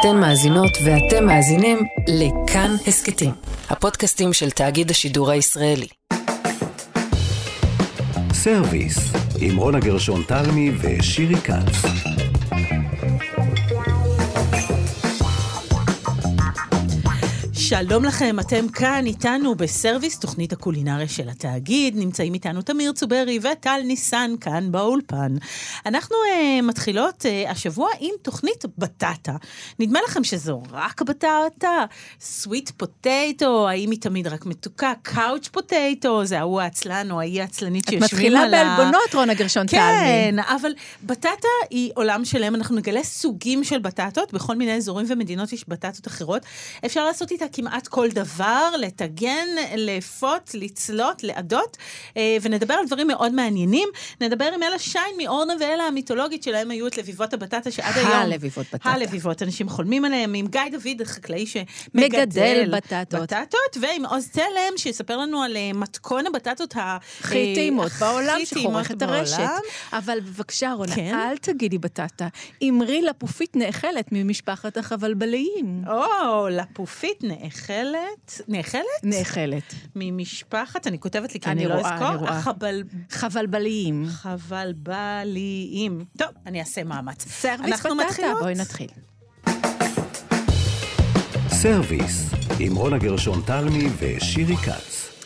אתן מאזינות ואתם מאזינים לכאן הסכתים, הפודקאסטים של תאגיד השידור הישראלי. סרוויס, עם רונה גרשון תלמי ושירי כץ. שלום לכם, אתם כאן איתנו בסרוויס, תוכנית הקולינריה של התאגיד. נמצאים איתנו תמיר צוברי וטל ניסן כאן באולפן. אנחנו uh, מתחילות uh, השבוע עם תוכנית בטטה. נדמה לכם שזו רק בטטה? סוויט פוטטו, האם היא תמיד רק מתוקה? קאוץ' פוטטו, זה ההוא העצלן או האי העצלנית שיושבים על ה... את מתחילה בעלבונות, רונה גרשון תלמי. כן, אבל בטטה היא עולם שלם, אנחנו נגלה סוגים של בטטות, בכל מיני אזורים ומדינות יש בטטות אחרות. אפשר לעשות איתה כמעט כל דבר, לטגן, לאפות, לצלות, לעדות, אה, ונדבר על דברים מאוד מעניינים. נדבר עם אלה שיין מאורנה ואלה המיתולוגית שלהם היו את לביבות הבטטה שעד היום... הלביבות בטטה. הלביבות, אנשים חולמים עליהם, עם גיא דוד, החקלאי מגדל שמגדל בטטות. בטטות, ועם עוז תלם, שיספר לנו על אה, מתכון הבטטות. הכי אה, טעימות בעולם, שחורך את הרשת. אבל בבקשה, רונה, כן? אל תגידי בטטה. אמרי לפופית נאכלת ממשפחת החבלבליים. או, לפופית נאכלת, נאכלת? נאכלת. ממשפחת, אני כותבת לי כי אני אני, לא רואה, אזכור, אני רואה. החבל... חבלבליים. חבלבליים. טוב, אני אעשה מאמץ. סרוויס אנחנו בטטה, מתחילות? בואי נתחיל. סרוויס, עם רונה גרשון תלמי ושירי כץ.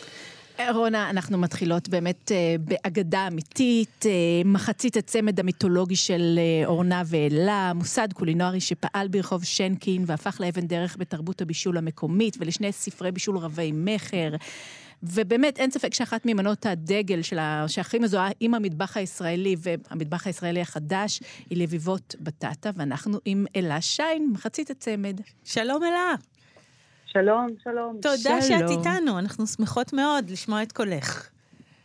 רונה, אנחנו מתחילות באמת אה, באגדה אמיתית, אה, מחצית הצמד המיתולוגי של אה, אורנה ואלה, מוסד קולינרי שפעל ברחוב שנקין והפך לאבן דרך בתרבות הבישול המקומית ולשני ספרי בישול רבי מכר. ובאמת, אין ספק שאחת ממנות הדגל של ה... שהכי מזוהה עם המטבח הישראלי והמטבח הישראלי החדש היא לביבות בטטה, ואנחנו עם אלה שיין, מחצית הצמד. שלום אלה. שלום, שלום. תודה שלום. שאת איתנו, אנחנו שמחות מאוד לשמוע את קולך.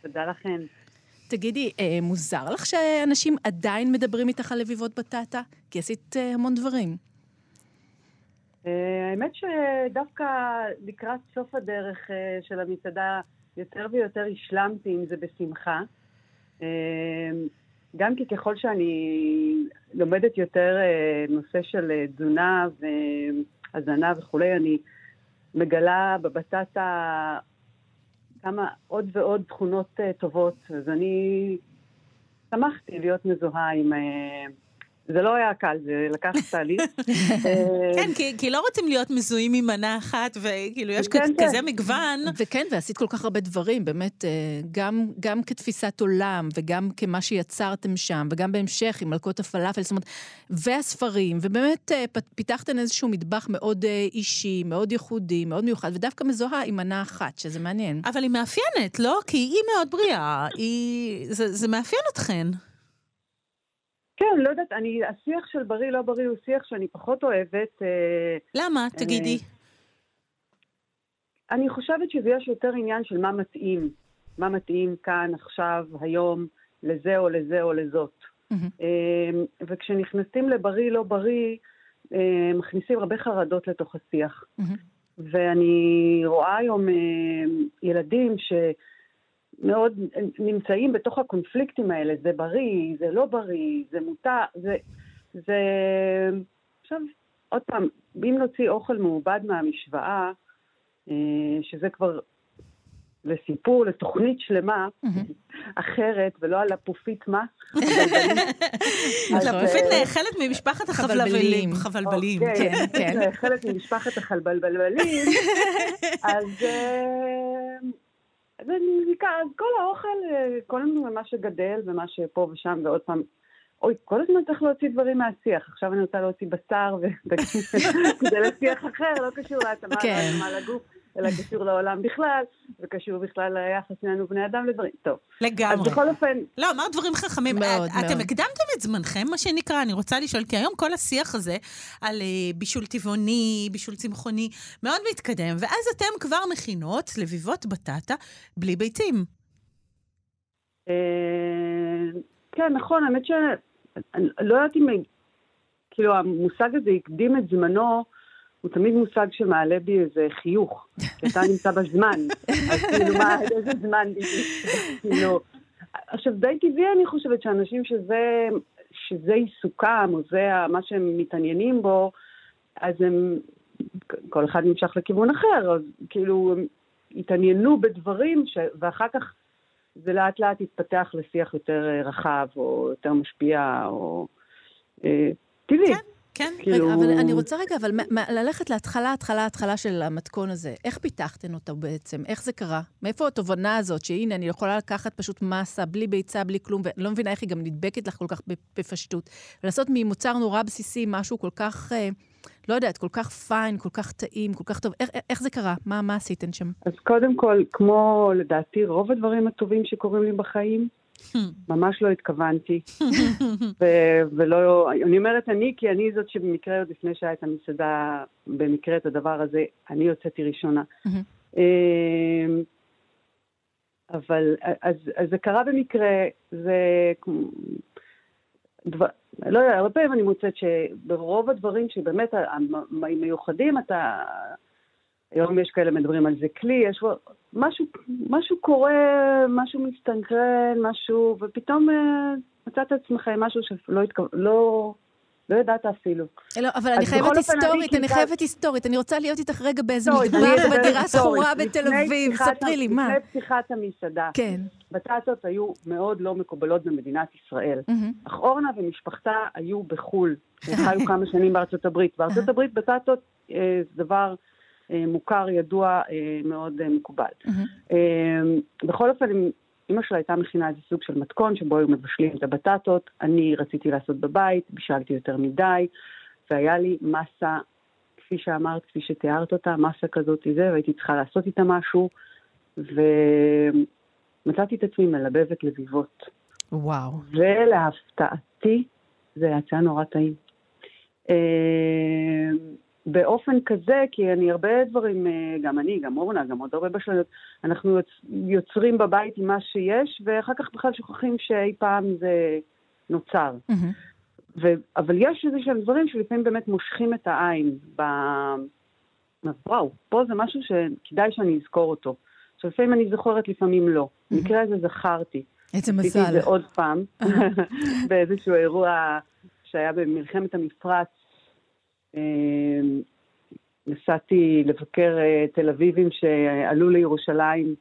תודה לכן. תגידי, אה, מוזר לך שאנשים עדיין מדברים איתך על לביבות בטטה? כי עשית אה, המון דברים. אה, האמת שדווקא לקראת סוף הדרך אה, של המסעדה, יותר ויותר השלמתי עם זה בשמחה. אה, גם כי ככל שאני לומדת יותר אה, נושא של תזונה והזנה וכולי, אני מגלה בבטטה כמה עוד ועוד תכונות אה, טובות. אז אני שמחתי להיות מזוהה עם... אה, זה לא היה קל, זה לקח תהליך. אה, כן, כי, כי לא רוצים להיות מזוהים עם מנה אחת, וכאילו יש כן, כ- כן. כזה מגוון. וכן, ועשית כל כך הרבה דברים, באמת, אה, גם, גם כתפיסת עולם, וגם כמה שיצרתם שם, וגם בהמשך עם מלכות הפלאפל, זאת אומרת, והספרים, ובאמת אה, פיתחתם איזשהו מטבח מאוד אה, אישי, מאוד ייחודי, מאוד מיוחד, ודווקא מזוהה עם מנה אחת, שזה מעניין. אבל היא מאפיינת, לא? כי היא מאוד בריאה, היא... זה, זה מאפיין אתכן. כן, לא יודעת, אני, השיח של בריא לא בריא הוא שיח שאני פחות אוהבת. אה, למה? תגידי. אני חושבת שזה יש יותר עניין של מה מתאים. מה מתאים כאן, עכשיו, היום, לזה או לזה או לזאת. אה, וכשנכנסים לבריא לא בריא, אה, מכניסים הרבה חרדות לתוך השיח. מהמם. ואני רואה היום אה, ילדים שמאוד נמצאים בתוך הקונפליקטים האלה, זה בריא, זה לא בריא, זה מותר, זה... זה... עכשיו, עוד פעם, אם נוציא אוכל מעובד מהמשוואה, אה, שזה כבר לסיפור, לתוכנית שלמה. אחרת, ולא על הפופית מה. נכון. לפופית נאכלת ממשפחת החבלבלים. חבלבלים. אוקיי, כן. כן. זה חלק ממשפחת החלבלבלים. אז אה, אז אני כל האוכל, אה, כל מה שגדל ומה שפה ושם, ועוד פעם, אוי, כל הזמן צריך להוציא דברים מהשיח. עכשיו אני רוצה להוציא בשר, וזה לשיח אחר, לא קשור להתאמה כן. להתאמה לגוף, אלא קשור לעולם בכלל, וקשור בכלל ליחס שלנו בני אדם לדברים. טוב. אז לגמרי. בכל אופן, לא, אמרת דברים חכמים. מאוד, את- אתם מאוד. הקדמתם את זמנכם, מה שנקרא, אני רוצה לשאול, כי היום כל השיח הזה על אה, בישול טבעוני, בישול צמחוני, מאוד מתקדם, ואז אתם כבר מכינות לביבות בטטה בלי ביצים. אה, כן, נכון, האמת ש... אני לא יודעת אם... כאילו, המושג הזה הקדים את זמנו, הוא תמיד מושג שמעלה בי איזה חיוך, כי אתה נמצא בזמן. אז כאילו, מה, איזה זמן? כאילו... עכשיו, די טבעי אני חושבת שאנשים שזה, שזה עיסוקם, או זה מה שהם מתעניינים בו, אז הם, כל אחד נמשך לכיוון אחר, אז כאילו הם התעניינו בדברים, ש... ואחר כך זה לאט לאט התפתח לשיח יותר אה, רחב, או יותר משפיע, או אה, טבעי. כן. כן. כאילו... רגע, אבל אני רוצה רגע, אבל ללכת להתחלה, התחלה, התחלה של המתכון הזה. איך פיתחתם אותו בעצם? איך זה קרה? מאיפה התובנה הזאת, שהנה, אני יכולה לקחת פשוט מסה, בלי ביצה, בלי כלום, ואני לא מבינה איך היא גם נדבקת לך כל כך בפשטות. ולעשות ממוצר נורא בסיסי משהו כל כך, אה, לא יודעת, כל כך פיין, כל כך טעים, כל כך טוב. איך, איך זה קרה? מה, מה עשיתם שם? אז קודם כל, כמו לדעתי רוב הדברים הטובים שקורים לי בחיים, ממש לא התכוונתי. ו- ולא, אני אומרת אני, כי אני זאת שבמקרה עוד לפני שהיה את המסעדה, במקרה את הדבר הזה, אני יוצאתי ראשונה. אמ, אבל, אז, אז זה קרה במקרה, זה... דבר, לא יודע, הרבה פעמים אני מוצאת שברוב הדברים שבאמת המיוחדים, אתה... היום יש כאלה מדברים על זה כלי, יש משהו, משהו קורה, משהו מסתנכרן, משהו, ופתאום אה, מצאת עצמך עם משהו שלא התכו... לא, לא ידעת אפילו. לא, אבל אני חייבת היסטורית, אני חייבת היסטורית. אני רוצה להיות איתך רגע באיזה מטבח בדירה שכורה בתל אביב. ספרי לי, מה? לפני פתיחת המסעדה. כן. בטטות היו מאוד לא מקובלות במדינת ישראל. אך אורנה ומשפחתה היו בחו"ל. חיו כמה שנים בארצות הברית. בארצות הברית בטטות אה, זה דבר... אה, מוכר, ידוע, אה, מאוד אה, מקובל. Mm-hmm. בכל אופן, אימא שלה הייתה מכינה איזה סוג של מתכון שבו היו מבשלים את הבטטות, אני רציתי לעשות בבית, בישלתי יותר מדי, והיה לי מסה, כפי שאמרת, כפי שתיארת אותה, מסה כזאת וזה, והייתי צריכה לעשות איתה משהו, ומצאתי את עצמי מלבבת לביבות. וואו. ולהפתעתי, זה יצא נורא טעים. באופן כזה, כי אני הרבה דברים, אה, גם אני, גם אורנה, גם עוד הרבה בשלויות, אנחנו יוצרים בבית עם מה שיש, ואחר כך בכלל שוכחים שאי פעם זה נוצר. Mm-hmm. ו, אבל יש איזה שהם דברים שלפעמים באמת מושכים את העין. ב... וואו, פה זה משהו שכדאי שאני אזכור אותו. שלפעמים אני זוכרת, לפעמים לא. במקרה הזה זכרתי. איזה מזל. עשיתי את זה עוד פעם, באיזשהו אירוע שהיה במלחמת המפרץ, נסעתי לבקר אה, תל אביבים שעלו לירושלים,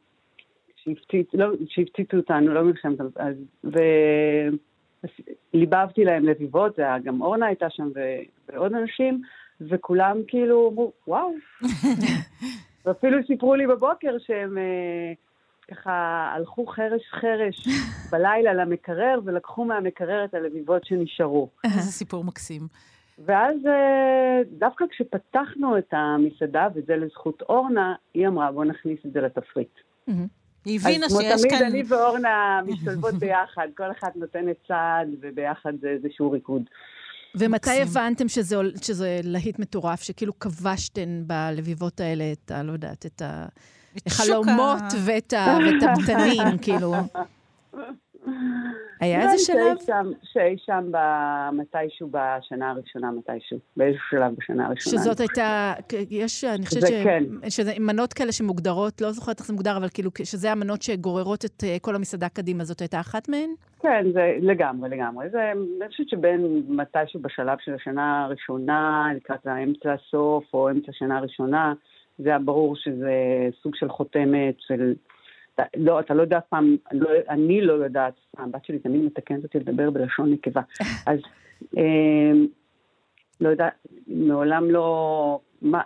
שהפציצו לא, אותנו, לא מלחמת, וליבבתי להם לביבות, זה היה גם אורנה הייתה שם ועוד אנשים, וכולם כאילו אמרו, וואו. ואפילו סיפרו לי בבוקר שהם אה, ככה הלכו חרש חרש בלילה למקרר ולקחו מהמקרר את הלביבות שנשארו. איזה סיפור מקסים. ואז אה, דווקא כשפתחנו את המסעדה, וזה לזכות אורנה, היא אמרה, בוא נכניס את זה לתפריט. היא הבינה שיש כאן... אז כמו תמיד, אני ואורנה משתלבות ביחד, כל אחת נותנת צעד, וביחד זה איזשהו ריקוד. ומתי הבנתם שזה, שזה להיט מטורף, שכאילו כבשתן בלביבות האלה את ה... לא יודעת, את החלומות ואת הבתנים, כאילו? היה איזה שלב? שאי שם מתישהו בשנה הראשונה, מתישהו, באיזשהו שלב בשנה הראשונה. שזאת הייתה, יש, אני חושבת ש... כן. שזה מנות כאלה שמוגדרות, לא זוכרת איך זה מוגדר, אבל כאילו, שזה המנות שגוררות את אה, כל המסעדה קדימה, זאת הייתה אחת מהן? כן, זה לגמרי, לגמרי. זה, אני חושבת שבין מתישהו בשלב של השנה הראשונה, לקראת האמצע הסוף, או אמצע השנה הראשונה, זה היה ברור שזה סוג של חותמת של... אתה לא, אתה לא יודע אף פעם, לא, אני לא יודעת, הבת שלי תמיד מתקנת אותי לדבר בלשון נקבה. אז אה, לא יודעת, מעולם לא, מה,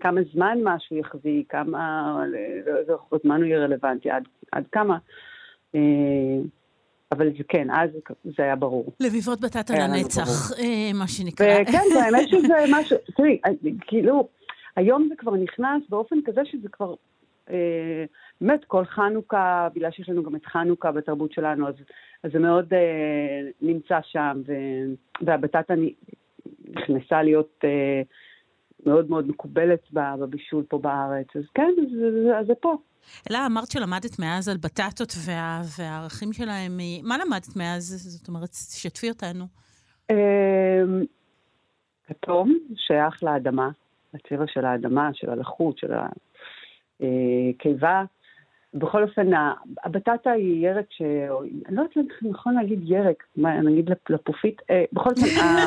כמה זמן משהו יחזיק, כמה, איזה זמן הוא יהיה רלוונטי, עד, עד כמה. אה, אבל זה כן, אז זה היה ברור. לביבות בטטה לנצח, אה, מה שנקרא. כן, האמת שזה משהו, תראי, כאילו, היום זה כבר נכנס באופן כזה שזה כבר... אה, באמת כל חנוכה, בגלל שיש לנו גם את חנוכה בתרבות שלנו, אז, אז זה מאוד אה, נמצא שם, ו, והבטטה נכנסה להיות אה, מאוד מאוד מקובלת בבישול פה בארץ, אז כן, אז, אז זה פה. אלה, אמרת שלמדת מאז על בטטות וה, והערכים שלהם, מה למדת מאז? זאת אומרת, תשתפי אותנו. כתום שייך לאדמה, לצבע של האדמה, של הלחות, של הקיבה. בכל אופן, הבטטה היא ירק ש... אני לא יודעת אם נכון להגיד ירק, מה, נגיד לפ- לפופית? אה, בכל אופן, ה-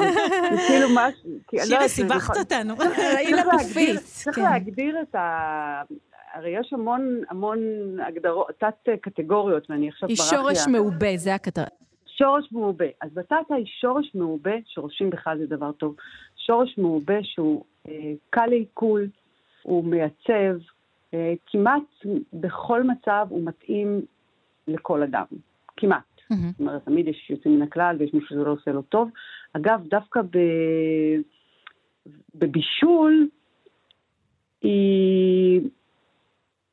זה כאילו משהו... לא זה סיבכת נכון. אותנו. ראילה צריך להגדיר- פופית. צריך כן. להגדיר את ה... הרי יש המון המון הגדרות, תת קטגוריות, ואני עכשיו היא ברח לי שורש מעובה, זה הכתר... שורש מעובה. אז בטטה היא שורש מעובה, שורשים בכלל זה דבר טוב. שורש מעובה שהוא אה, קל לעיכול, הוא מייצב, כמעט בכל מצב הוא מתאים לכל אדם. כמעט. מהמם. זאת אומרת, תמיד יש יוצאים מן הכלל ויש מישהו שזה לא עושה לו טוב. אגב, דווקא ב... בבישול, היא...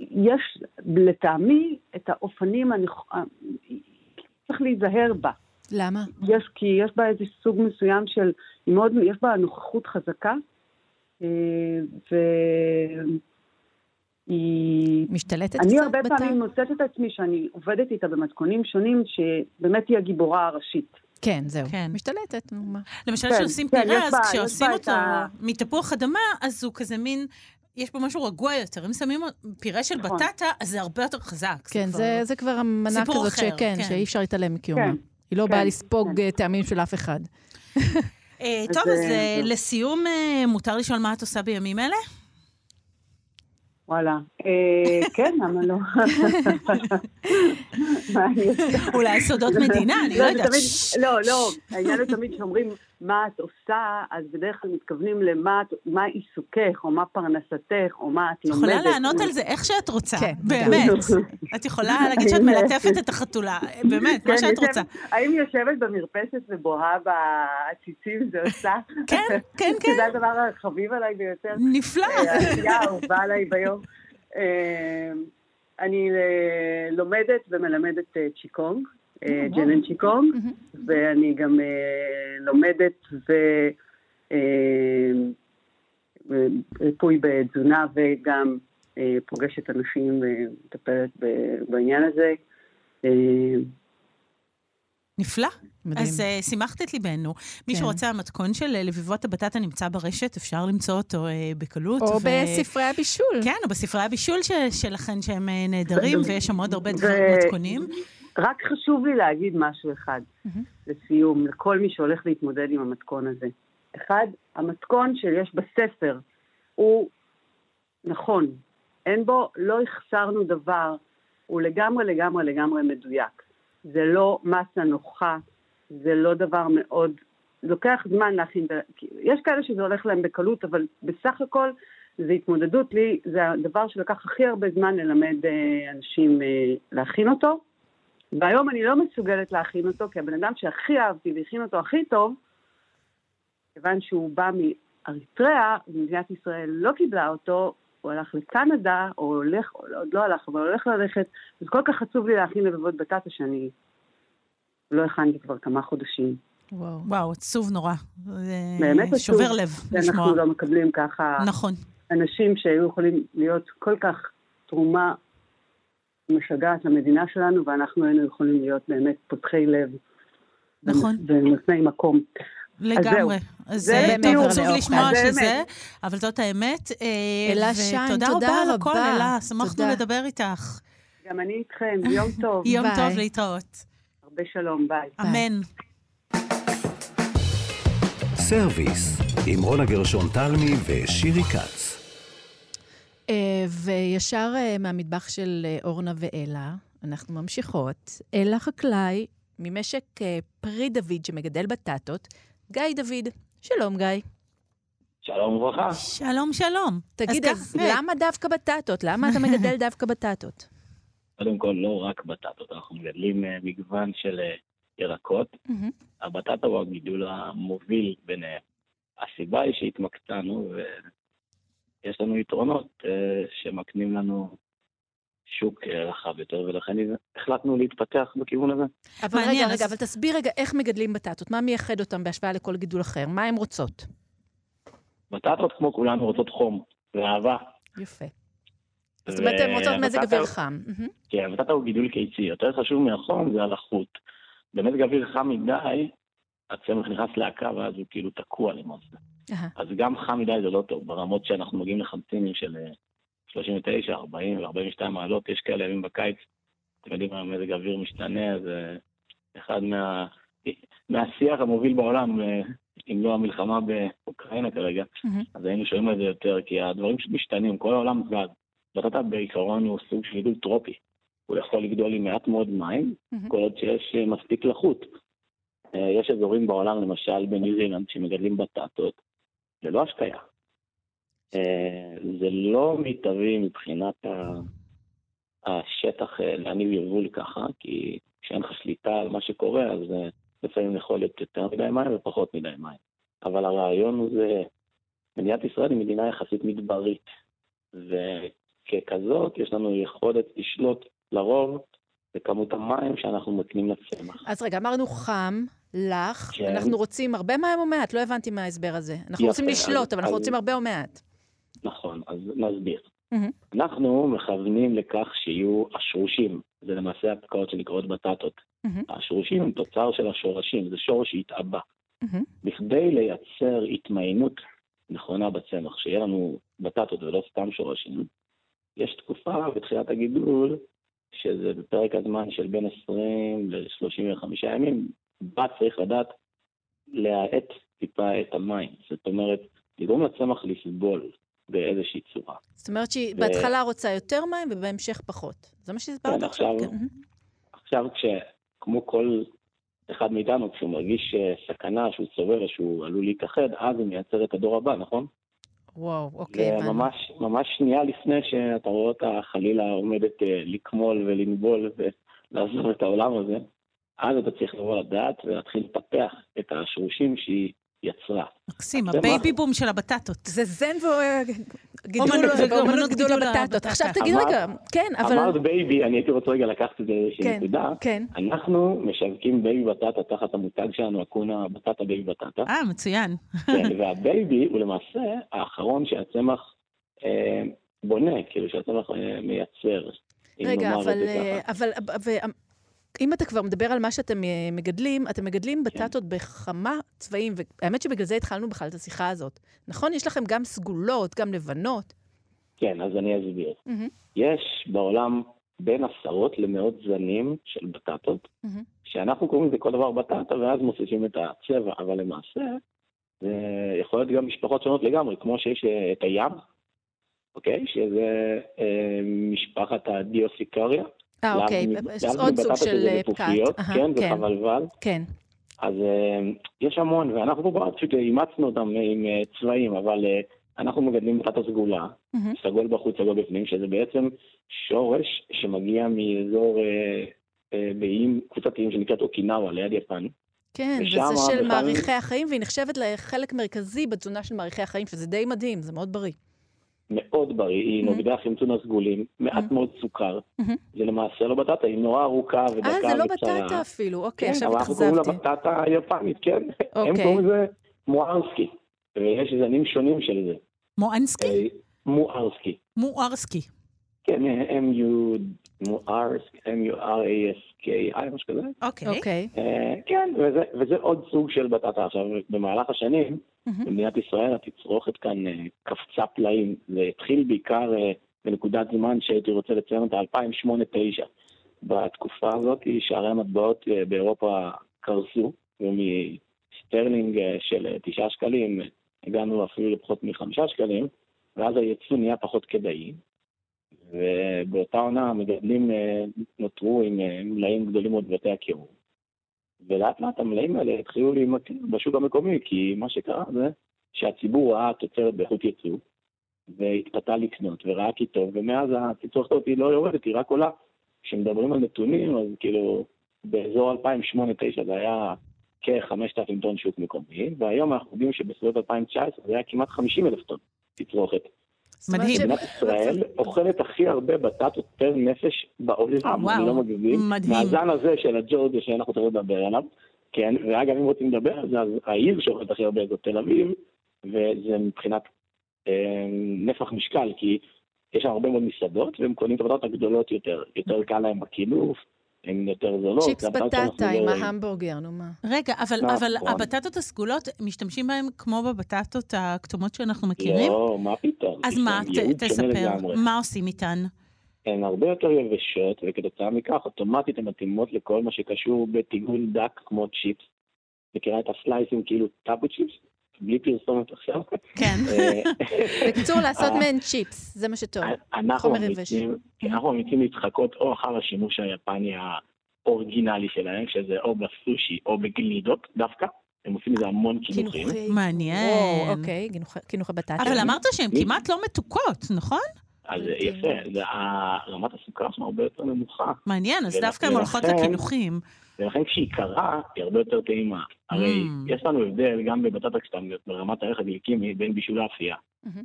יש לטעמי את האופנים הנכ... צריך להיזהר בה. למה? יש, כי יש בה איזה סוג מסוים של, מאוד, יש בה נוכחות חזקה, אה, והיא... משתלטת אני קצת הרבה בטעם? פעמים מוצאת את עצמי שאני עובדת איתה במתכונים שונים, שבאמת היא הגיבורה הראשית. כן, זהו. כן. משתלטת, נו מה. למשל, כן, כשעושים כן, פירה, אז כשעושים אותו ה- מתפוח אדמה, אז הוא כזה מין, יש בו משהו רגוע יותר. אם שמים פירה של נכון. בטטה, אז זה הרבה יותר חזק. כן, כבר- זה, זה כבר המנה סיפור כזאת אחר, שכן, כן. שאי אפשר להתעלם מקיומה. כן, היא לא כן, באה לספוג כן. אה, טעמים של אף אחד. אה, אז, טוב, אז אה, אה. לסיום, מותר לשאול מה את עושה בימים אלה? וואלה. אה, כן, למה לא? אולי סודות מדינה, אני לא זה יודעת. לא, לא, העניין הוא תמיד שאומרים מה את עושה, אז בדרך כלל מתכוונים למה את- מה עיסוקך, או מה פרנסתך, או מה את את לומדת. יכולה לענות על זה איך שאת רוצה, כן, באמת. את יכולה להגיד שאת. מלטפת את החתולה, באמת, מה כן, שאת יושבת- רוצה. האם יושבת במרפסת ובוהה בעציצים זה עושה? כן, כן, כן. זה הדבר החביב עליי ביותר. נפלא. אה, העשייה האהובה עליי ביום. אה, אני אה, לומדת ומלמדת אה, צ'יקונג, אה, ג'נן צ'יקונג, ואני גם אה, לומדת ו... אה, ריפוי בתזונה וגם אה, פוגשת אנשים ומטפלת בעניין הזה. נפלא. מדהים. אז uh, שימחת את ליבנו. מי כן. שרוצה, המתכון של לביבות הבטטה נמצא ברשת, אפשר למצוא אותו uh, בקלות. או ו- בספרי הבישול. כן, או בספרי הבישול ש- שלכן שהם אה, נהדרים, ויש שם עוד הרבה דברים ו- מתכונים. רק חשוב לי להגיד משהו אחד לסיום, לכל מי שהולך להתמודד עם המתכון הזה. אחד, המתכון שיש בספר הוא נכון, אין בו, לא החסרנו דבר, הוא לגמרי לגמרי לגמרי מדויק. זה לא מסה נוחה, זה לא דבר מאוד, לוקח זמן להכין, כי יש כאלה שזה הולך להם בקלות, אבל בסך הכל זה התמודדות לי, זה הדבר שלקח הכי הרבה זמן ללמד אה, אנשים אה, להכין אותו. והיום אני לא מסוגלת להכין אותו, כי הבן אדם שהכי אהבתי והכין אותו הכי טוב, כיוון שהוא בא מאריתריאה, ומדינת ישראל לא קיבלה אותו, הוא הלך לקנדה, או הולך, או עוד לא הלך, אבל הולך ללכת, אז כל כך עצוב לי להכין לבבות בטטה שאני לא הכנתי כבר כמה חודשים. וואו. וואו, עצוב נורא. באמת עצוב. שובר לב לשמוע. שאנחנו לא מקבלים ככה נכון. אנשים שהיו יכולים להיות כל כך תרומה משגעת למדינה שלנו, ואנחנו היינו יכולים להיות באמת פותחי לב. נכון. ונותני מקום. לגמרי. אז זה אה, באמת עצוב. לשמוע זה שזה, באמת. אבל זאת האמת. אה, אלה שיין, ותודה תודה רבה על הכל, רבה. אלה, שמחנו. לדבר איתך. גם אני איתכם, יום טוב. יום ביי. טוב, להתראות. הרבה שלום, ביי. אמן. סרוויס, עם רונה גרשון תלמי ושירי כץ. אה, וישר אה, מהמטבח של אה, אורנה ואלה, אנחנו ממשיכות. אלה חקלאי ממשק פרי דוד שמגדל בטטות, גיא דוד. שלום, גיא. שלום וברכה. שלום, שלום. תגיד, אז אז למה דווקא בטטות? למה אתה מגדל דווקא בטטות? קודם כל, לא רק בטטות, אנחנו מגדלים מגוון של ירקות. הבטטה הוא הגידול המוביל ביניהם. הסיבה היא שהתמקצענו ויש לנו יתרונות אה, שמקנים לנו שוק אה, רחב יותר, ולכן החלטנו להתפתח בכיוון הזה. אבל מעניין, רגע, רגע, אז- אבל תסביר רגע איך מגדלים בטטות. מה מייחד אותם בהשוואה לכל גידול אחר? מה הן רוצות? בטטות, כמו כולנו, רוצות חום ואהבה. יפה. זאת אומרת, הן רוצות מזג אוויר חם. כן, הבטטה הוא גידול קיצי. יותר חשוב מהחום זה הלחות. במזג אוויר חם מדי, הצמח נכנס להקה ואז הוא כאילו תקוע למעשה. אהה. אז גם חם מדי זה לא טוב, ברמות שאנחנו מגיעים לחמסינים של אה, 39, 40 ו-42 מעלות, יש כאלה ימים בקיץ. אתם יודעים, המזג האוויר משתנה, זה אחד מה... מהשיח המוביל בעולם, אה, אם לא המלחמה באוקראינה כרגע, מהמם. אז היינו שומעים על זה יותר, כי הדברים משתנים, כל העולם זז. בטטה בעיקרון הוא סוג של גידול טרופי. הוא יכול לגדול עם מעט מאוד מים, מהמם. כל עוד שיש אה, מספיק לחות. אה, יש אזורים בעולם, למשל בניו זילנד, שמגדלים בטטות ללא השקיה. אה, זה לא מיטבי מבחינת השטח אה, להניב יבול ככה, כי כשאין לך שליטה על מה שקורה, אז אה, לפעמים יכול להיות יותר מדי מים ופחות מדי מים. אבל הרעיון הוא זה, מדינת ישראל היא מדינה יחסית מדברית, וככזאת יש לנו יכולת לשלוט לרוב בכמות המים שאנחנו מקנים לצמח. אז רגע, אמרנו חם, לח, כן. אנחנו רוצים הרבה מים או מעט? לא הבנתי מה ההסבר הזה. אנחנו יפה, רוצים לשלוט, אז- אבל אנחנו אז- רוצים הרבה או מעט. נכון, אז נסביר. מהמם. אנחנו מכוונים לכך שיהיו השרושים, זה למעשה הקרקעות שנקראות בטטות. מהמם. השרושים הם תוצר של השורשים, זה שורש שהתעבה. מהמם. בכדי לייצר התמיינות נכונה בצמח, שיהיה לנו בטטות ולא סתם שורשים, יש תקופה בתחילת הגידול, שזה בפרק הזמן של בין 20 ל-35 ימים, בה צריך לדעת להאט טיפה את המים. זאת אומרת, לגרום לצמח לסבול באיזושהי צורה. זאת אומרת שהיא ו- בהתחלה רוצה יותר מים ובהמשך פחות. זה מה שהסברת כן, עכשיו? עכשיו- כן. מהמם. עכשיו, כש... כמו כל אחד מאיתנו, כשהוא מרגיש אה, סכנה, שהוא או שהוא עלול להיכחד, אז הוא מייצר את הדור הבא, נכון? וואו, אוקיי, הבנו. וממש ממש שנייה לפני שאתה רואה אותה חלילה עומדת אה, לקמול ולנבול ולעזוב את העולם הזה, אז אתה צריך לבוא לדעת ולהתחיל לפתח את השורשים שהיא יצרה. מקסים, הבייבי בום של הבטטות. זה זן ואומנות גידול הבטטות. עכשיו תגיד רגע, כן, אבל... אמרת בייבי, אני הייתי רוצה רגע לקחת את זה איזושהי כן, נקודה. כן. אנחנו משווקים בייבי בטטה תחת המותג שלנו, האקונה בטטה בייבי בטטה. אה, מצוין. כן, והבייבי הוא למעשה האחרון שהצמח אה, בונה, כאילו שהצמח אה, מייצר. רגע, אבל, אם אתה כבר מדבר על מה שאתם אה, מגדלים, אתם כן. מגדלים בטטות בכמה צבעים, והאמת שבגלל זה התחלנו בכלל את השיחה הזאת. נכון? יש לכם גם סגולות, גם לבנות. כן, אז אני אסביר. מהמם, יש בעולם בין עשרות למאות זנים של בטטות, מהמם. שאנחנו קוראים לזה כל דבר בטטה, ואז מוסיפים את הצבע, אבל למעשה זה יכול להיות גם משפחות שונות לגמרי, כמו שיש אה, את הים, אוקיי? שזה אה, משפחת הדיוסיקריה. אה, אוקיי, יש עוד סוג של אה. אהה, כן, זה כן, חבלבל. כן. אז אה, יש המון, ואנחנו פשוט אימצנו אותם עם אה, צבעים, אבל אנחנו מגדלים בטטה סגולה, מהמם. סגול בחוץ, סגול בפנים, שזה בעצם שורש שמגיע מאזור באיים קבוצתיים שנקראת אוקינאווה, ליד יפן. כן, וזה של מעריכי החיים, והיא נחשבת לחלק מרכזי בתזונה של מעריכי החיים, שזה די מדהים, זה מאוד בריא. מאוד בריא, היא Mhm. נוגדי החמצון הסגולים, מעט Mhm. מאוד סוכר. Mhm. זה למעשה לא בטטה, היא נורא ארוכה ודקה אה, וקצרה. זה לא בטטה אפילו, אוקיי, כן, עכשיו אבל אנחנו קוראים לה התאכזבתי. בטטה היפנית, כן. הם אוקיי. קוראים לזה מוארסקי, ויש זנים שונים של זה. מואנסקי? אה, מוארסקי. מוארסקי. כן, M-U, מוארסק, M-U-R-A-S-K-I, משהו כזה. אוקיי. אוקיי. אה, כן, וזה, וזה עוד סוג של בטטה. עכשיו, במהלך השנים, מהמם. במדינת ישראל התצרוכת כאן אה, קפצה פלאים. זה התחיל בעיקר אה, בנקודת זמן שהייתי רוצה לציין אותה, 2008-2009. בתקופה הזאת שערי המטבעות באירופה קרסו, ומסטרלינג של אה, תשעה שקלים הגענו אפילו לפחות מחמישה שקלים, ואז הייצוא נהיה פחות כדאי. ובאותה עונה המגדלים אה, נותרו עם אה, מלאים גדולים מאוד בבתי הקירור. ולאט לאט המלאים האלה התחילו להימכר בשוק המקומי, כי מה שקרה זה שהציבור ראה תוצרת באיכות ייצוא, והתפתה לקנות, וראה כי טוב, ומאז התצרוכת הזאת היא לא יורדת, היא רק עולה. כשמדברים על נתונים, אז כאילו, באזור 2008-2009 זה היה כ-5,000 טון שוק מקומי, והיום אנחנו יודעים שבסביבות 2019 זה היה כמעט 50 אלף טון תצרוכת. מדהים. מדינת ישראל אוכלת הכי הרבה בטטות פר נפש בעולם, וואו, אני לא מגזים. מדהים. מהזן הזה של הג'ורג'ה שאנחנו צריכים לדבר עליו, כן, ואגב, אם רוצים לדבר על זה, אז העיר שאוכלת הכי הרבה זאת תל אביב, וזה מבחינת אה, נפח משקל, כי יש שם הרבה מאוד מסעדות, והם קונים את הבטטות הגדולות יותר. יותר קל להם בקילוף, הן יותר זולות. צ'יפס בטטה לא עם רואים. ההמבורגר, נו מה. רגע, אבל, נכון. אבל הבטטות הסגולות, משתמשים בהן כמו בבטטות הכתומות שאנחנו מכירים? לא, מה פתאום. אז מה, ת, תספר. מה עושים איתן? הן הרבה יותר יבשות, וכתוצאה מכך אוטומטית הן מתאימות לכל מה שקשור בטיגון דק כמו צ'יפס. מכירה את הסלייסים כאילו טאבו צ'יפס? בלי פרסומת עכשיו. כן. אה, בקיצור, לעשות אה, מהן צ'יפס, זה מה שטוב. אנחנו ממליצים, אנחנו ממליצים להתחקות או אחר השימוש היפני האוריגינלי שלהם, שזה או בסושי או בגלידות דווקא. הם עושים לזה המון קינוחים. קינוחי. מעניין. אוקיי, קינוחי- בטטה. אבל אמרת שהן כמעט לא מתוקות, נכון? אז. יפה, רמת הסוכר שם הרבה יותר נמוכה. מעניין, אז דווקא הן הולכות לקינוחים. ולכן כשהיא קרה, היא הרבה יותר טעימה. הרי Mm. יש לנו הבדל גם בבטטה כשאתה ברמת הערך הגליקמי בין בישול לאפייה. מהמם.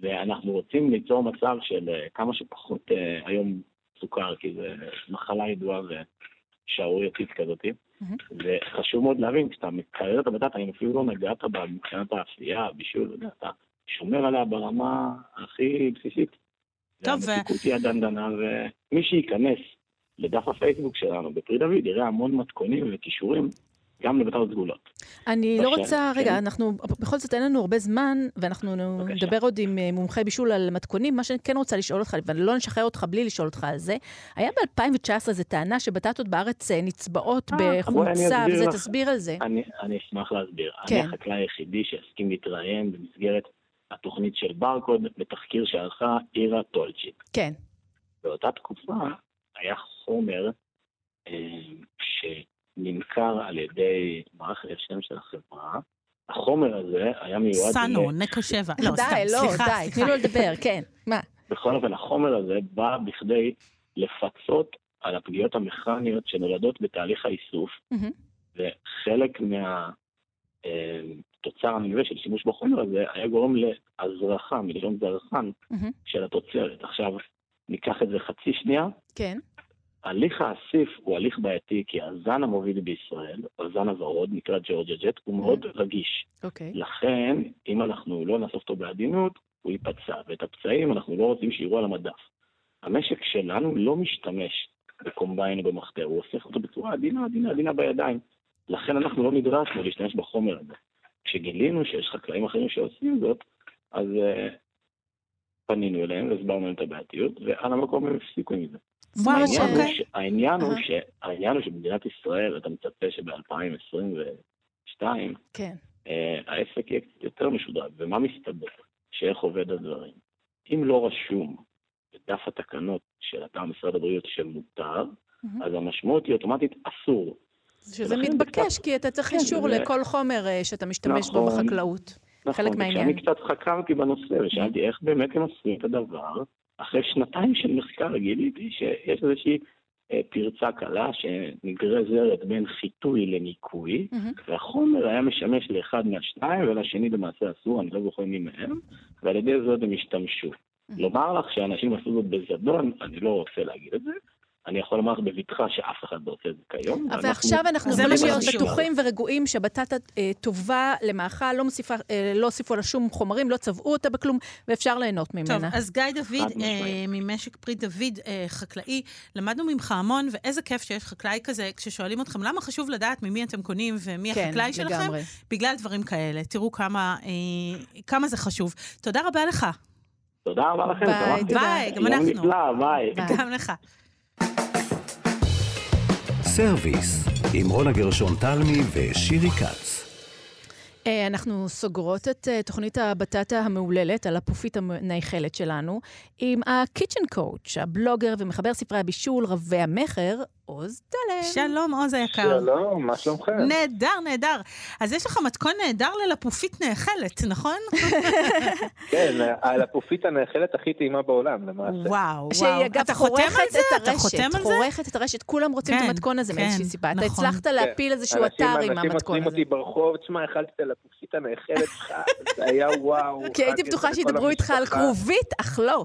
ואנחנו רוצים ליצור מצב של אה, כמה שפחות אה, היום סוכר, כי זו מחלה ידועה ושערורייתית כזאת. וחשוב מאוד להבין, כשאתה מקרר את הבטטה, אם אפילו לא נגעת בה מבחינת האפייה, בישול, אתה שומר עליה ברמה הכי בסיסית. טוב, ו- והמתיקות היא הדנדנה, ומי שייכנס לדף הפייסבוק שלנו בפרי דוד יראה המון מתכונים וכישורים גם לבטטות סגולות. אני לא רוצה, כן. רגע, אנחנו, בכל זאת אין לנו הרבה זמן, ואנחנו בבקשה. נדבר עוד עם אה, מומחי בישול על מתכונים. מה שאני כן רוצה לשאול אותך, ואני לא נשחרר אותך בלי לשאול אותך על זה, היה ב-2019 איזו טענה שבטטות בארץ אה, נצבעות אה, בחומצה, וזה, לך. תסביר על זה. אני, אני אשמח להסביר. כן. אני החקלאי היחידי שהסכים להתראיין במסגרת התוכנית של ברקוד בתחקיר שערכה אירה טולצ'יק. כן. באותה תקופה היה חומר אה, שנמכר על ידי מערכת השם של החברה. החומר הזה היה מיועד... סאנו, ל- נקו שבע. לא, סתם, די, לא, סליחה, די, תני סליחה. לו לדבר, כן. מה? בכל אופן, החומר הזה בא בכדי לפצות על הפגיעות המכניות שנולדות בתהליך האיסוף. וחלק מהתוצר הנלווה של שימוש בחומר הזה היה גורם להזרחה, מלשון זרחן, מהמם. של התוצרת. עכשיו, ניקח את זה חצי שנייה. כן. הליך האסיף הוא הליך בעייתי, כי הזן המוביל בישראל, הזן הוורוד, נקרא ג'ורג'ה ג'ט, הוא מאוד רגיש. אוקיי. לכן, אם אנחנו לא נאסוף אותו בעדינות, הוא ייפצע, ואת הפצעים אנחנו לא רוצים שיראו על המדף. המשק שלנו לא משתמש בקומביין או במחתר, הוא אוסף אותו בצורה עדינה, עדינה, עדינה בידיים. לכן אנחנו לא נדרשנו להשתמש בחומר הזה. כשגילינו שיש חקלאים אחרים שעושים זאת, אז uh, פנינו אליהם והסברנו להם את הבעייתיות, ועל המקום הם הפסיקו עם זה. העניין הוא אוקיי. ש- העניין הוא שבמדינת ישראל אתה מצפה שב-2022 כן. אה, העסק יהיה קצת יותר משודרג. ומה מסתבר? שאיך עובד הדברים? אם לא רשום בדף התקנות של אתר משרד הבריאות שמותר. אז המשמעות היא אוטומטית אסור. שזה מתבקש, כי אתה צריך כן, אישור זה- לכל חומר אה, שאתה משתמש בו נכון. בחקלאות. נכון, חלק מהעניין. וכשאני קצת חקרתי בנושא ושאלתי איך באמת הם עשו את הדבר, אחרי שנתיים של מחקר גיליתי שיש איזושהי אה, פרצה קלה שנגרזרת בין חיטוי לניקוי, מהמם. והחומר היה משמש לאחד מהשניים ולשני למעשה אסור, אני לא זוכר מי מהם, ועל ידי זאת הם השתמשו. לומר לך שאנשים עשו זאת בזדון, אני לא רוצה להגיד את זה. אני יכול לומר לך בבטחה שאף אחד לא עושה את זה כיום. אבל עכשיו אנחנו זה יכולים להיות. בטוחים ורגועים שבטטה אה, טובה למאכל, לא אה, לא הוסיפו לה שום חומרים, לא צבעו אותה בכלום, ואפשר ליהנות טוב, ממנה. אז גיא דוד, אה. ממשק פרי דוד, חקלאי, למדנו ממך המון, ואיזה כיף שיש חקלאי כזה, כששואלים אתכם למה חשוב לדעת ממי אתם קונים ומי כן, החקלאי שלכם. בגלל דברים כאלה. תראו כמה, כמה זה חשוב. תודה רבה לך. תודה רבה לכם, ביי, שמחתי. תודה. ביי, גם יום אנחנו. נפלא, ביי. ביי. גם לך. סרוויס, עם רונה גרשון תלמי ושירי כץ. אה, אנחנו סוגרות את אה, תוכנית הבטטה המהוללת על הפופית הנאכלת שלנו עם ה-Kitchen Coach, הבלוגר ומחבר ספרי הבישול רבי המכר, עוז תלם. שלום, עוז היקר. שלום, מה שלומכם? נהדר, נהדר. אז יש לך מתכון נהדר ללפופית נאכלת, נכון? כן, הלפופית הנאכלת הכי טעימה בעולם, למעשה. וואו, וואו. שהיא אגב אתה חותם חורכת על זה? את אתה הרשת, חותם על זה? חורכת את הרשת, כולם רוצים את כן, המתכון הזה כן, מאיזושהי סיבה. אתה נכון. הצלחת להפיל איזשהו אנשים- אתר עם אנשים המתכון עוצרים הזה. אותי ברחוב, תשמע, אכלתי את הלפופית הנאכלת שלך, זה היה וואו. כי הייתי אכלתי את בטוחה שידברו איתך על. כרובית, אך לא.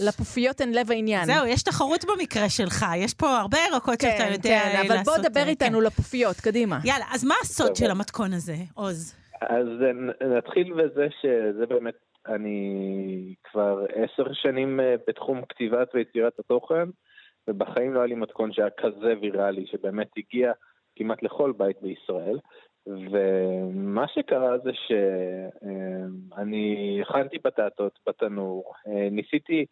לפופיות הן לב העניין. זהו, יש תחרות במקרה שלך, יש פה הרבה ירקות שאתה כן, יודע כן, אבל בוא לעשות, דבר אה, איתנו כן. לפופיות, קדימה. יאללה, אז מה הסוד טוב. של המתכון הזה, עוז? אז נתחיל בזה שזה באמת, אני כבר עשר שנים אה, בתחום כתיבת ויצירת התוכן, ובחיים לא היה לי מתכון שהיה כזה ויראלי, שבאמת הגיע כמעט לכל בית בישראל. ומה שקרה זה שאני הכנתי בטטות בתנור, אה, ניסיתי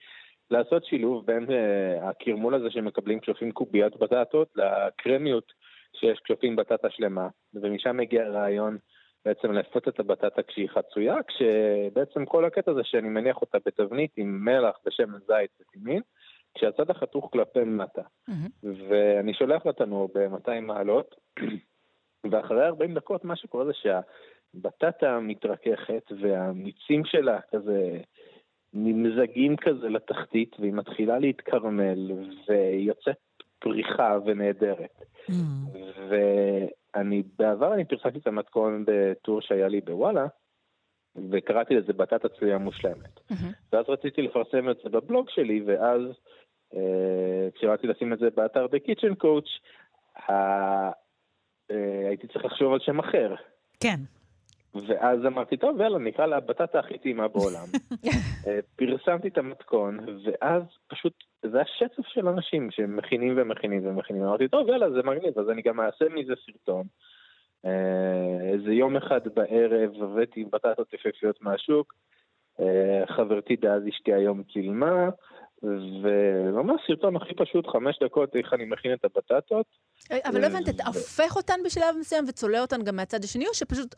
לעשות שילוב בין אה, הקרמול הזה שמקבלים כשעושים קוביות בטטות לקרמיות שיש כשעושים בטטה שלמה, ומשם הגיע הרעיון בעצם לאפות את הבטטה כשהיא חצויה, כשבעצם כל הקטע זה שאני מניח אותה בתבנית עם מלח ושמן זית וטימין, כשהצד החתוך כלפי מטה. Mm-hmm. ואני שולח לתנור ב-200 מעלות, ואחרי 40 דקות מה שקורה זה שהבטטה מתרככת והמיצים שלה כזה נמזגים כזה לתחתית, והיא מתחילה להתקרמל, ויוצאת פריחה ונהדרת. Mm. ואני, בעבר אני פרסמתי את המתכון בטור שהיה לי בוואלה, וקראתי לזה בטטה צלויה מושלמת. Mm-hmm. ואז רציתי לפרסם את זה בבלוג שלי, ואז אה, כשרציתי לשים את זה באתר בקיצ'ן קואוץ', אה, הייתי צריך לחשוב על שם אחר. כן. ואז אמרתי, טוב, יאללה, נקרא לה הבטטה הכי טעימה בעולם. אה, פרסמתי את המתכון, ואז פשוט, זה השצף של אנשים שמכינים ומכינים ומכינים. אמרתי, טוב, יאללה, זה מגניב, אז אני גם אעשה מזה סרטון. אה, איזה יום אחד בערב הבאתי בטטות יפהפיות מהשוק, אה, חברתי דאז אשתי היום צילמה, וממש סרטון הכי פשוט, חמש דקות איך אני מכין את הבטטות. אבל לא הבנת, אתה הופך אותן בשלב מסוים וצולע אותן גם מהצד השני, או שפשוט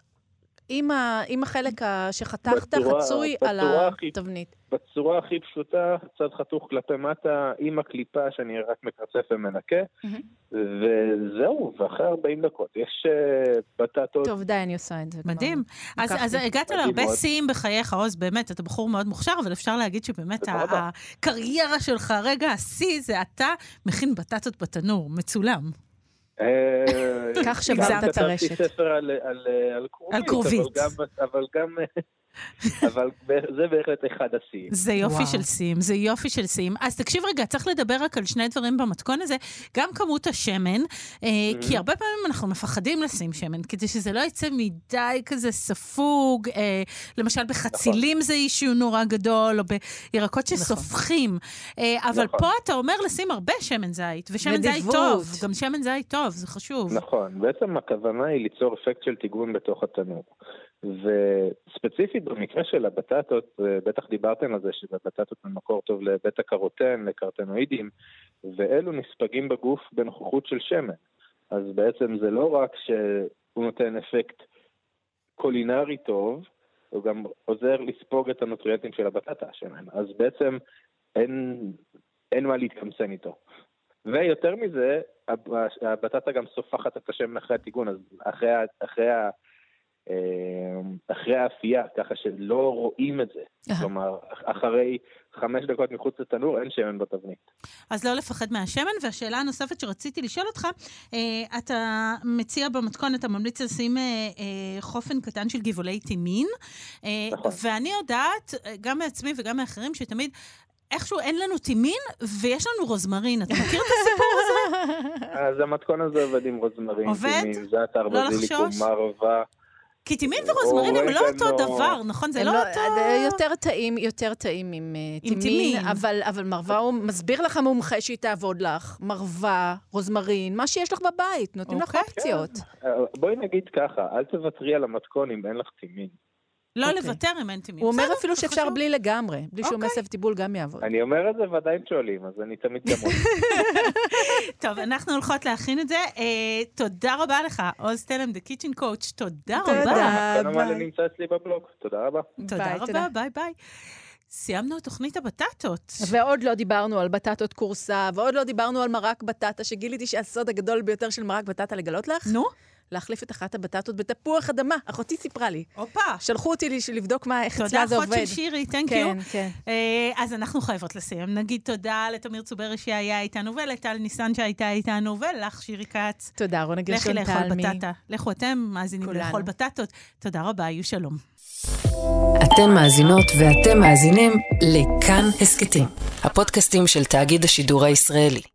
עם, ה, עם החלק ה, שחתכת בצורה- חצוי על בצורה הכי- התבנית? בצורה הכי פשוטה, צד חתוך כלפי מטה, עם הקליפה שאני רק מקרצף ומנקה, מהמם. וזהו, ואחרי 40 דקות יש אה, בטטות. טוב, די, אני עושה את זה. כבר. מדהים. אז. אז הגעת להרבה. שיאים בחייך, עוז, באמת, אתה בחור מאוד מוכשר, אבל אפשר להגיד שבאמת. הקריירה שלך, רגע השיא, זה אתה מכין בטטות בתנור, מצולם. אה, כך שברת את כתבתי. ספר על כרובית. אבל גם, אבל זה בהחלט אחד השיאים. זה יופי וואו. של שיאים, זה יופי של שיאים. אז תקשיב רגע, צריך לדבר רק על שני דברים במתכון הזה. גם כמות השמן, אה, כי הרבה פעמים אנחנו מפחדים לשים שמן, כדי שזה לא יצא מדי כזה ספוג. אה, למשל, בחצילים זה אישיו נורא גדול, או בירקות שסופחים. אה, אבל נכון. פה אתה אומר לשים הרבה שמן זית, ושמן זית נדיבות. טוב. גם שמן זית טוב, זה חשוב. נכון, בעצם הכוונה היא ליצור אפקט של טיגון בתוך התנור. וספציפית במקרה של הבטטות, אה, בטח דיברתם על זה שבבטטות זה מקור טוב לבטא קרוטן, לקרטנואידים, ואלו נספגים בגוף בנוכחות של שמן. אז בעצם זה לא רק שהוא נותן אפקט קולינרי טוב, הוא גם עוזר לספוג את הנוטריאנטים של הבטטה, השמן. אז בעצם אין, אין מה להתקמצן איתו. ויותר מזה, הב- הבטטה גם סופחת את השמן אחרי הטיגון, אז אחרי, אחרי, אחרי האפייה, ככה שלא רואים את זה. כלומר, אחרי חמש דקות מחוץ לתנור אין שמן בתבנית. אז לא לפחד מהשמן. והשאלה הנוספת שרציתי לשאול אותך, אה, אתה מציע במתכון, אתה ממליץ לשים אה, אה, חופן קטן של גבעולי טימין. נכון. ואני יודעת, גם מעצמי וגם מאחרים, שתמיד... איכשהו אין לנו טימין ויש לנו רוזמרין. אתה מכיר את הסיפור הזה? אז המתכון הזה עובד עם רוזמרין, עובד? טימין, זעתר, לא בזיליקום? מרווה. כי טימין ורוזמרין הם לא אותו אורגנו. דבר, נכון? זה לא לא- אותו... זה יותר טעים, יותר טעים עם אה, טימין. אבל, אבל מרווה הוא מסביר לך מומחה שהיא תעבוד לך. מרווה, רוזמרין, מה שיש לך בבית, נותנים לך אוקיי. אופציות. אה, בואי נגיד ככה, אל תוותרי על המתכון אם אין לך טימין. לא אוקיי. לוותר אם אין טימין. הוא אומר אפילו שאפשר. בלי לגמרי, בלי שום אוקיי. עשב תיבול גם יעבוד. אני אומר את זה ועדיין שואלים, אז אני תמיד כמוני. טוב, אנחנו הולכות להכין את זה. אה, תודה רבה לך, עז תלם, The Kitchen Coach, תודה תודה. רבה. ביי. נמצא אצלי בבלוג, תודה רבה. תודה רבה. ביי ביי. סיימנו את תוכנית הבטטות. ועוד לא דיברנו על בטטות קורסה, ועוד לא דיברנו על מרק בטטה, שגיליתי שהסוד הגדול ביותר של מרק בטטה לגלות לך, נו, להחליף את אחת הבטטות בתפוח אדמה. אחותי סיפרה לי. הופה. שלחו אותי לי לבדוק מה, איך תודה, אצלה זה אחות עובד. של שירי, תנק כן, יו. כן. אז אנחנו חייבות לסיים. נגיד תודה לתמיר צוברי שהיה איתנו, ולטל ניסן שהייתה איתנו, ולך, שירי כץ. תודה, רונה לכי גרשון לאכול תלמי. בטטה. לכו אתם, מאזינים כולנו. לאכול בטטות. תודה רבה, יהיו שלום. אתן מאזינות ואתם מאזינים לכאן הסכתים, הפודקאסטים של תאגיד השידור הישראלי.